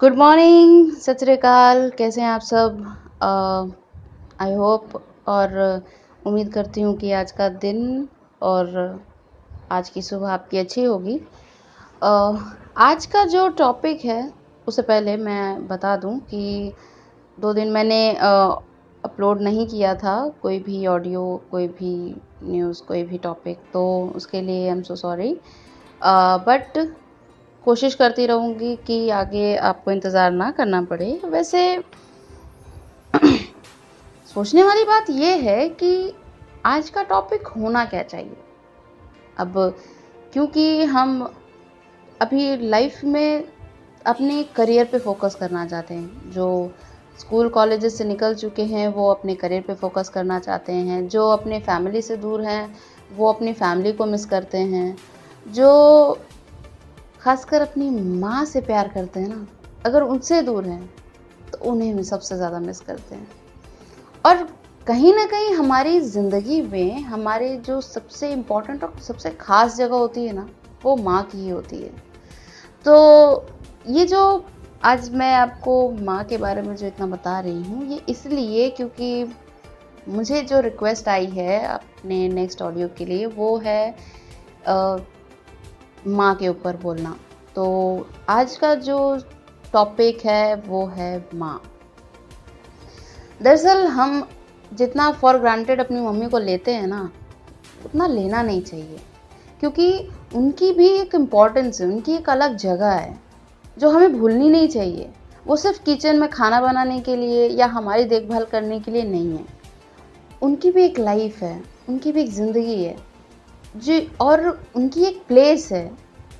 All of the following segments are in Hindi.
गुड मॉर्निंग सत श्रीकाल। कैसे हैं आप सब? आई uh, होप और उम्मीद करती हूँ कि आज का दिन और आज की सुबह आपकी अच्छी होगी। uh, आज का जो टॉपिक है उससे पहले मैं बता दूँ कि दो दिन मैंने अपलोड uh, नहीं किया था कोई भी ऑडियो कोई भी न्यूज़ कोई भी टॉपिक तो उसके लिए I am so sorry but कोशिश करती रहूँगी कि आगे आपको इंतज़ार ना करना पड़े। वैसे, सोचने वाली बात यह है कि आज का टॉपिक होना क्या चाहिए? अब, क्योंकि हम अभी लाइफ में अपने करियर पे फोकस करना चाहते हैं। जो स्कूल कॉलेजेस से निकल चुके हैं, वो अपने करियर पे फोकस करना चाहते हैं। जो अपने फैमिली से दूर हैं, वो अपनी फैमिली को मिस करते हैं। जो खासकर अपनी माँ से प्यार करते हैं ना अगर उनसे दूर हैं तो उन्हें भी सबसे ज़्यादा मिस करते हैं। और कहीं ना कहीं हमारी ज़िंदगी में हमारे जो सबसे इम्पोर्टेंट और सबसे ख़ास जगह होती है ना वो माँ की ही होती है। तो ये जो आज मैं आपको माँ के बारे में जो इतना बता रही हूँ ये इसलिए क्योंकि मुझे जो रिक्वेस्ट आई है अपने नेक्स्ट ऑडियो के लिए वो है आ, माँ के ऊपर बोलना। तो आज का जो टॉपिक है, वो है माँ। दरअसल हम जितना फॉर ग्रांटेड अपनी मम्मी को लेते हैं ना, उतना लेना नहीं चाहिए। क्योंकि उनकी भी एक इम्पॉर्टेंस है, उनकी एक अलग जगह है, जो हमें भूलनी नहीं चाहिए। वो सिर्फ़ किचन में खाना बनाने के लिए या हमारी देखभाल करने के लिए नहीं है। उनकी भी एक लाइफ है, उनकी भी एक ज़िंदगी है। जी, और उनकी एक प्लेस है,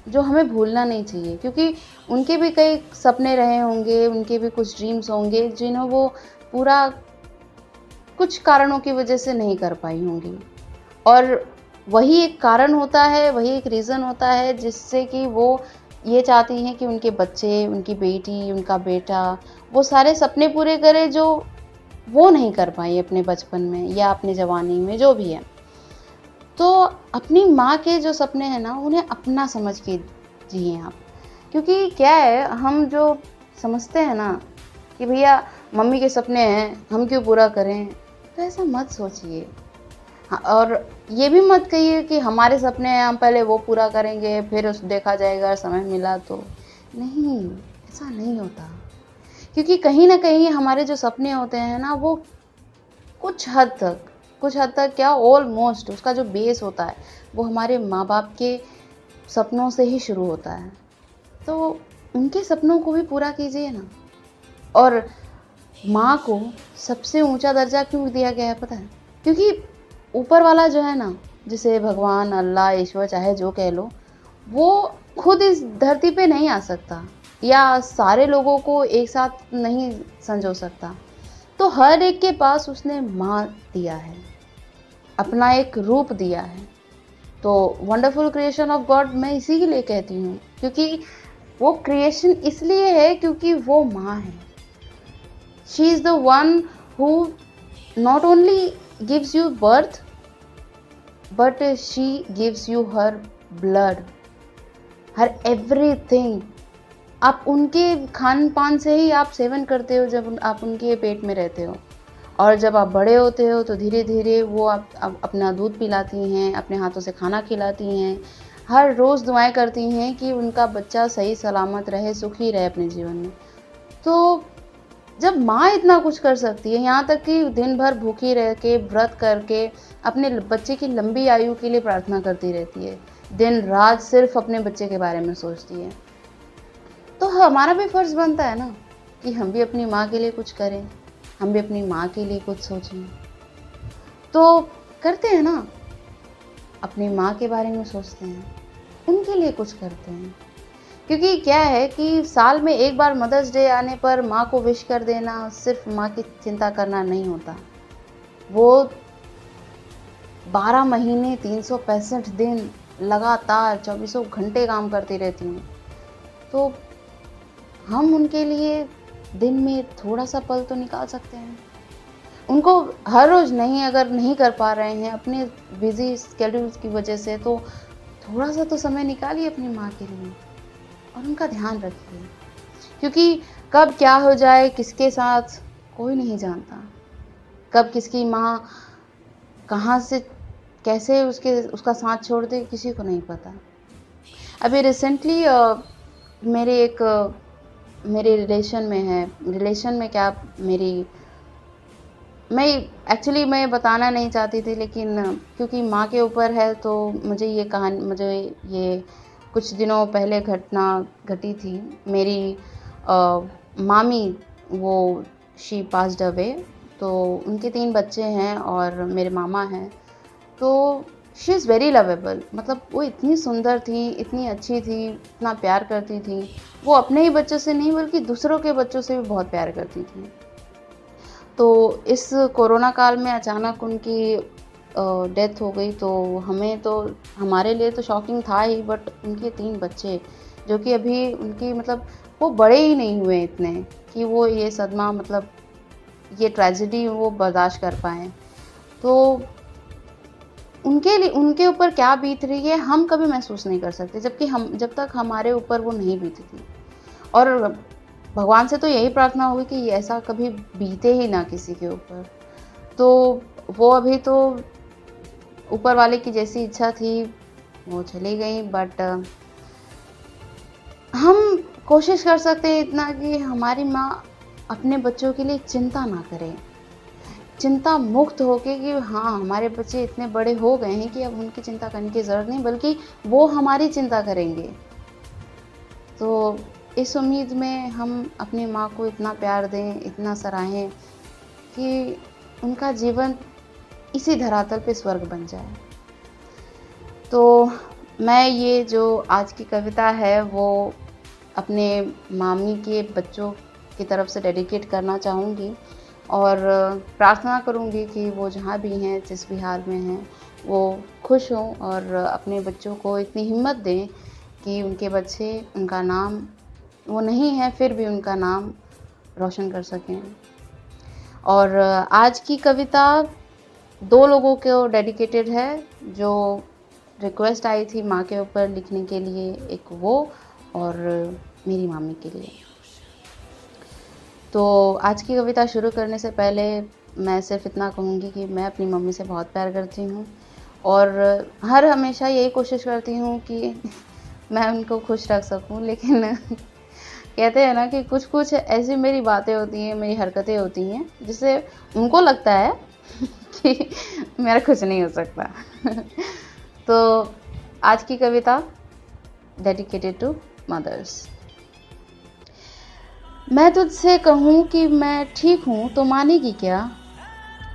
जो हमें भूलना नहीं चाहिए, क्योंकि उनके भी कई सपने रहे होंगे, उनके भी कुछ ड्रीम्स होंगे, जिन्हें वो पूरा कुछ कारणों की वजह से नहीं कर पाई होंगी। और वही एक कारण होता है, वही एक रीज़न होता है, जिससे कि वो ये चाहती हैं कि उनके बच्चे, उनकी बेटी, उनका बेटा, वो सारे सपने पूरे करें जो वो नहीं कर पाई अपने बचपन में या अपने जवानी में, जो भी है। तो अपनी माँ के जो सपने हैं ना उन्हें अपना समझ के जिए आप। क्योंकि क्या है हम जो समझते हैं ना कि भैया मम्मी के सपने हैं हम क्यों पूरा करें तो ऐसा मत सोचिए। हाँ, और ये भी मत कहिए कि हमारे सपने हैं हम पहले वो पूरा करेंगे फिर उस देखा जाएगा समय मिला तो। नहीं ऐसा नहीं होता। क्योंकि कहीं ना कहीं हमारे जो सपने होते हैं ना वो कुछ हद तक कुछ हद तक, क्या ऑलमोस्ट उसका जो बेस होता है, वो हमारे माँ बाप के सपनों से ही शुरू होता है। तो उनके सपनों को भी पूरा कीजिए ना। और माँ को सबसे ऊँचा दर्जा क्यों दिया गया है पता है? क्योंकि ऊपर वाला जो है ना, जिसे भगवान, अल्लाह, ईश्वर, चाहे जो कह लो, वो खुद इस धरती पे नहीं आ सकता। या सारे लोगों को एक साथ नहीं संजो सकता। तो हर एक के पास उसने माँ दिया है, अपना एक रूप दिया है। तो वंडरफुल क्रिएशन ऑफ़ गॉड मैं इसी के लिए कहती हूँ, क्योंकि वो क्रिएशन इसलिए है क्योंकि वो माँ है। She is the one who not only gives you birth but she gives you her blood her everything आप उनके खान पान से ही आप सेवन करते हो जब आप उनके पेट में रहते हो। और जब आप बड़े होते हो तो धीरे धीरे वो आप, आप अपना दूध पिलाती हैं अपने हाथों से खाना खिलाती हैं। हर रोज़ दुआएँ करती हैं कि उनका बच्चा सही सलामत रहे सुखी रहे अपने जीवन में। तो जब माँ इतना कुछ कर सकती है यहाँ तक कि दिन भर भूखी रह के व्रत करके अपने बच्चे की लंबी आयु के लिए प्रार्थना करती रहती है। दिन रात सिर्फ़ अपने बच्चे के बारे में सोचती है। तो हमारा भी फ़र्ज़ बनता है ना कि हम भी अपनी माँ के लिए कुछ करें, हम भी अपनी माँ के लिए कुछ सोचें। तो करते हैं ना, अपनी माँ के बारे में सोचते हैं, उनके लिए कुछ करते हैं। क्योंकि क्या है कि साल में एक बार मदर्स डे आने पर माँ को विश कर देना सिर्फ़ माँ की चिंता करना नहीं होता। वो बारह महीने तीन सौ पैंसठ दिन लगातार चौबीसों घंटे काम करती रहती हूँ। तो हम उनके लिए दिन में थोड़ा सा पल तो निकाल सकते हैं। उनको हर रोज़ नहीं, अगर नहीं कर पा रहे हैं, अपने बिज़ी स्केड्यूल्स की वजह से तो थोड़ा सा तो समय निकालिए अपनी माँ के लिए और उनका ध्यान रखिए। क्योंकि कब क्या हो जाए, किसके साथ, कोई नहीं जानता। कब किसकी माँ कहाँ से, कैसे उसके, उसका साथ छोड़ दे, किसी को नहीं पता। अभी रिसेंटली मेरे एक मेरे रिलेशन में है। रिलेशन में क्या मेरी मैं एक्चुअली मैं बताना नहीं चाहती थी लेकिन क्योंकि माँ के ऊपर है तो मुझे ये कहानी मुझे ये कुछ दिनों पहले घटना घटी थी। मेरी आ, मामी वो शी पास्ड अवे तो उनके तीन बच्चे हैं और मेरे मामा हैं। तो शी इज़ वेरी लवेबल मतलब वो इतनी सुंदर थी, इतनी अच्छी थी, इतना प्यार करती थी। वो अपने ही बच्चों से नहीं, बल्कि दूसरों के बच्चों से भी बहुत प्यार करती थी। तो इस कोरोना काल में अचानक उनकी डेथ हो गई तो हमें तो हमारे लिए तो शॉकिंग था ही बट उनके तीन बच्चे, जो कि अभी उनकी मतलब वो बड़े ही नहीं हुए इतने, कि वो ये सदमा मतलब ये ट्रेजिडी वो बर्दाश्त कर पाए। तो उनके लिए, उनके ऊपर क्या बीत रही है, हम कभी महसूस नहीं कर सकते, जबकि हम, जब तक हमारे ऊपर वो नहीं बीती थी और भगवान से तो यही प्रार्थना होगी कि ऐसा कभी बीते ही ना किसी के ऊपर। तो वो अभी तो ऊपर वाले की जैसी इच्छा थी, वो चली गई बट हम कोशिश कर सकते हैं इतना कि हमारी माँ अपने बच्चों के लिए चिंता ना करें। चिंता मुक्त होके कि हाँ हमारे बच्चे इतने बड़े हो गए हैं कि अब उनकी चिंता करने की ज़रूरत नहीं, बल्कि वो हमारी चिंता करेंगे। तो इस उम्मीद में हम अपनी माँ को इतना प्यार दें, इतना सराहें कि उनका जीवन इसी धरातल पे स्वर्ग बन जाए। तो मैं ये जो आज की कविता है, वो अपने मामी के बच्चों की तरफ़ से डेडिकेट करना चाहूँगी। और प्रार्थना करूँगी कि वो जहाँ भी हैं, जिस हाल में हैं, वो खुश हों और अपने बच्चों को इतनी हिम्मत दें कि उनके बच्चे उनका नाम, वो नहीं है, फिर भी उनका नाम रोशन कर सकें। और आज की कविता दो लोगों को डेडिकेटेड है, जो रिक्वेस्ट आई थी माँ के ऊपर लिखने के लिए, एक वो और मेरी मामी के लिए। तो आज की कविता शुरू करने से पहले मैं सिर्फ़ इतना कहूँगी कि मैं अपनी मम्मी से बहुत प्यार करती हूँ और हर हमेशा यही कोशिश करती हूँ कि मैं उनको खुश रख सकूँ, लेकिन कहते हैं ना कि कुछ कुछ ऐसी मेरी बातें होती हैं, मेरी हरकतें होती हैं, जिससे उनको लगता है कि मेरा कुछ नहीं हो सकता। तो आज की कविता डेडिकेटेड टू मदर्स मैं तुझसे कहूँ कि मैं ठीक हूँ तो मानेगी क्या?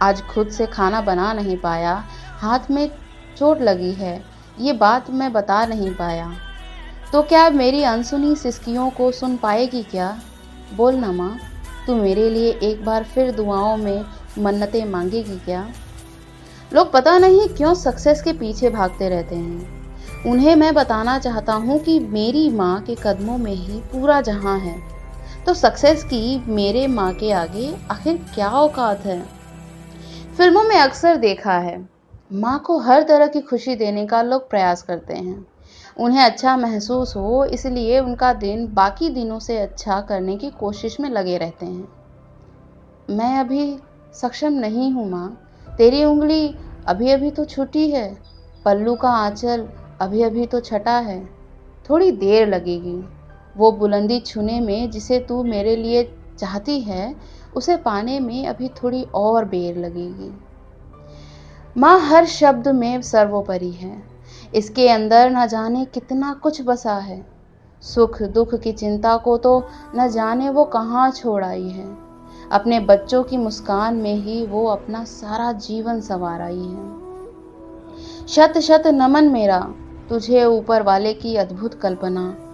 आज खुद से खाना बना नहीं पाया, हाथ में चोट लगी है, ये बात मैं बता नहीं पाया। तो क्या मेरी अनसुनी सिस्कियों को सुन पाएगी क्या? बोल ना माँ, तू मेरे लिए एक बार फिर दुआओं में मन्नतें मांगेगी क्या? लोग पता नहीं क्यों सक्सेस के पीछे भागते रहते हैं। उन्हें मैं बताना चाहता हूँ कि मेरी माँ के कदमों में ही पूरा जहाँ है। तो सक्सेस की मेरे माँ के आगे आखिर क्या औकात है? फ़िल्मों में अक्सर देखा है, माँ को हर तरह की खुशी देने का लोग प्रयास करते हैं। उन्हें अच्छा महसूस हो, इसलिए उनका दिन बाकी दिनों से अच्छा करने की कोशिश में लगे रहते हैं। मैं अभी सक्षम नहीं हूँ माँ। तेरी उंगली अभी अभी तो छुटी है, पल्लू का आंचल अभी अभी तो छटा है। थोड़ी देर लगेगी। वो बुलंदी छूने में जिसे तू मेरे लिए चाहती है, उसे पाने में अभी थोड़ी और बेर लगेगी। माँ हर शब्द में सर्वोपरि है। इसके अंदर न जाने कितना कुछ बसा है। सुख दुख की चिंता को तो न जाने वो कहाँ छोड़ आई है। अपने बच्चों की मुस्कान में ही वो अपना सारा जीवन संवार आई है। शत शत नमन मेरा, तुझे ऊपर वाले की अद्भुत कल्पना।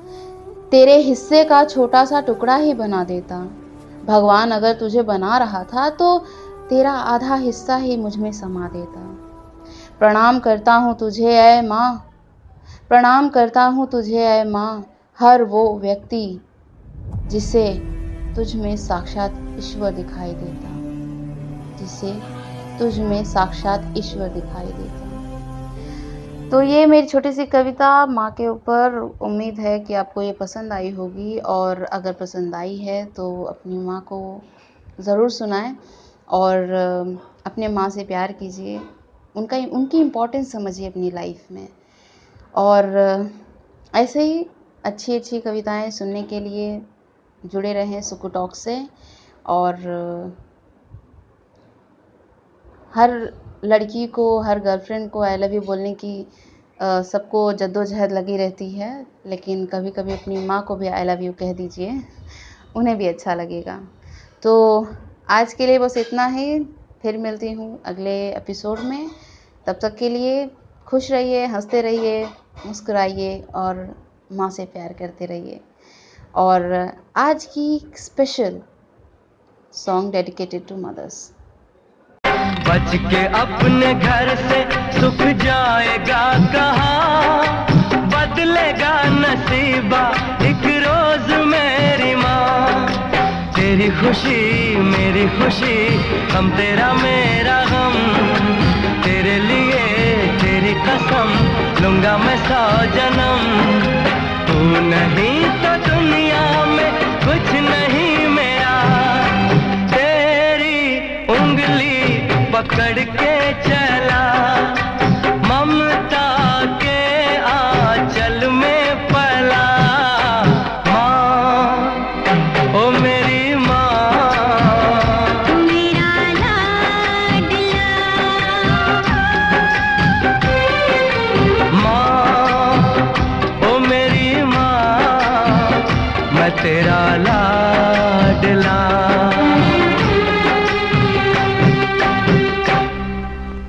तेरे हिस्से का छोटा सा टुकड़ा ही बना देता। भगवान अगर तुझे बना रहा था तो तेरा आधा हिस्सा ही मुझमें समा देता। प्रणाम करता हूँ तुझे, ऐ माँ। प्रणाम करता हूँ तुझे, ऐ माँ। हर वो व्यक्ति जिसे तुझ में साक्षात ईश्वर दिखाई देता। जिसे तुझ में साक्षात ईश्वर दिखाई देता। तो ये मेरी छोटी सी कविता माँ के ऊपर उम्मीद है कि आपको ये पसंद आई होगी और अगर पसंद आई है तो अपनी माँ को ज़रूर सुनाएँ और अपने माँ से प्यार कीजिए। उनका उनकी इम्पोर्टेंस समझिए अपनी लाइफ में। और ऐसे ही अच्छी अच्छी कविताएँ सुनने के लिए जुड़े रहें सुकू टॉक से और हर लड़की को, हर गर्लफ्रेंड को आई लव यू बोलने की सबको जद्दोजहद लगी रहती है, लेकिन कभी कभी अपनी माँ को भी आई लव यू कह दीजिए, उन्हें भी अच्छा लगेगा। तो आज के लिए बस इतना ही, फिर मिलती हूँ अगले एपिसोड में। तब तक के लिए खुश रहिए, हँसते रहिए, मुस्कुराइए और माँ से प्यार करते रहिए। और आज की special song dedicated to mothers बच के अपने घर से सुख जाएगा कहा? बदलेगा नसीबा एक रोज मेरी माँ। तेरी खुशी, मेरी खुशी, हम तेरा मेरा गम। तेरे लिए तेरी कसम लूँगा मैं सौ जन्म। तू नहीं तो दुनिया पकड़ के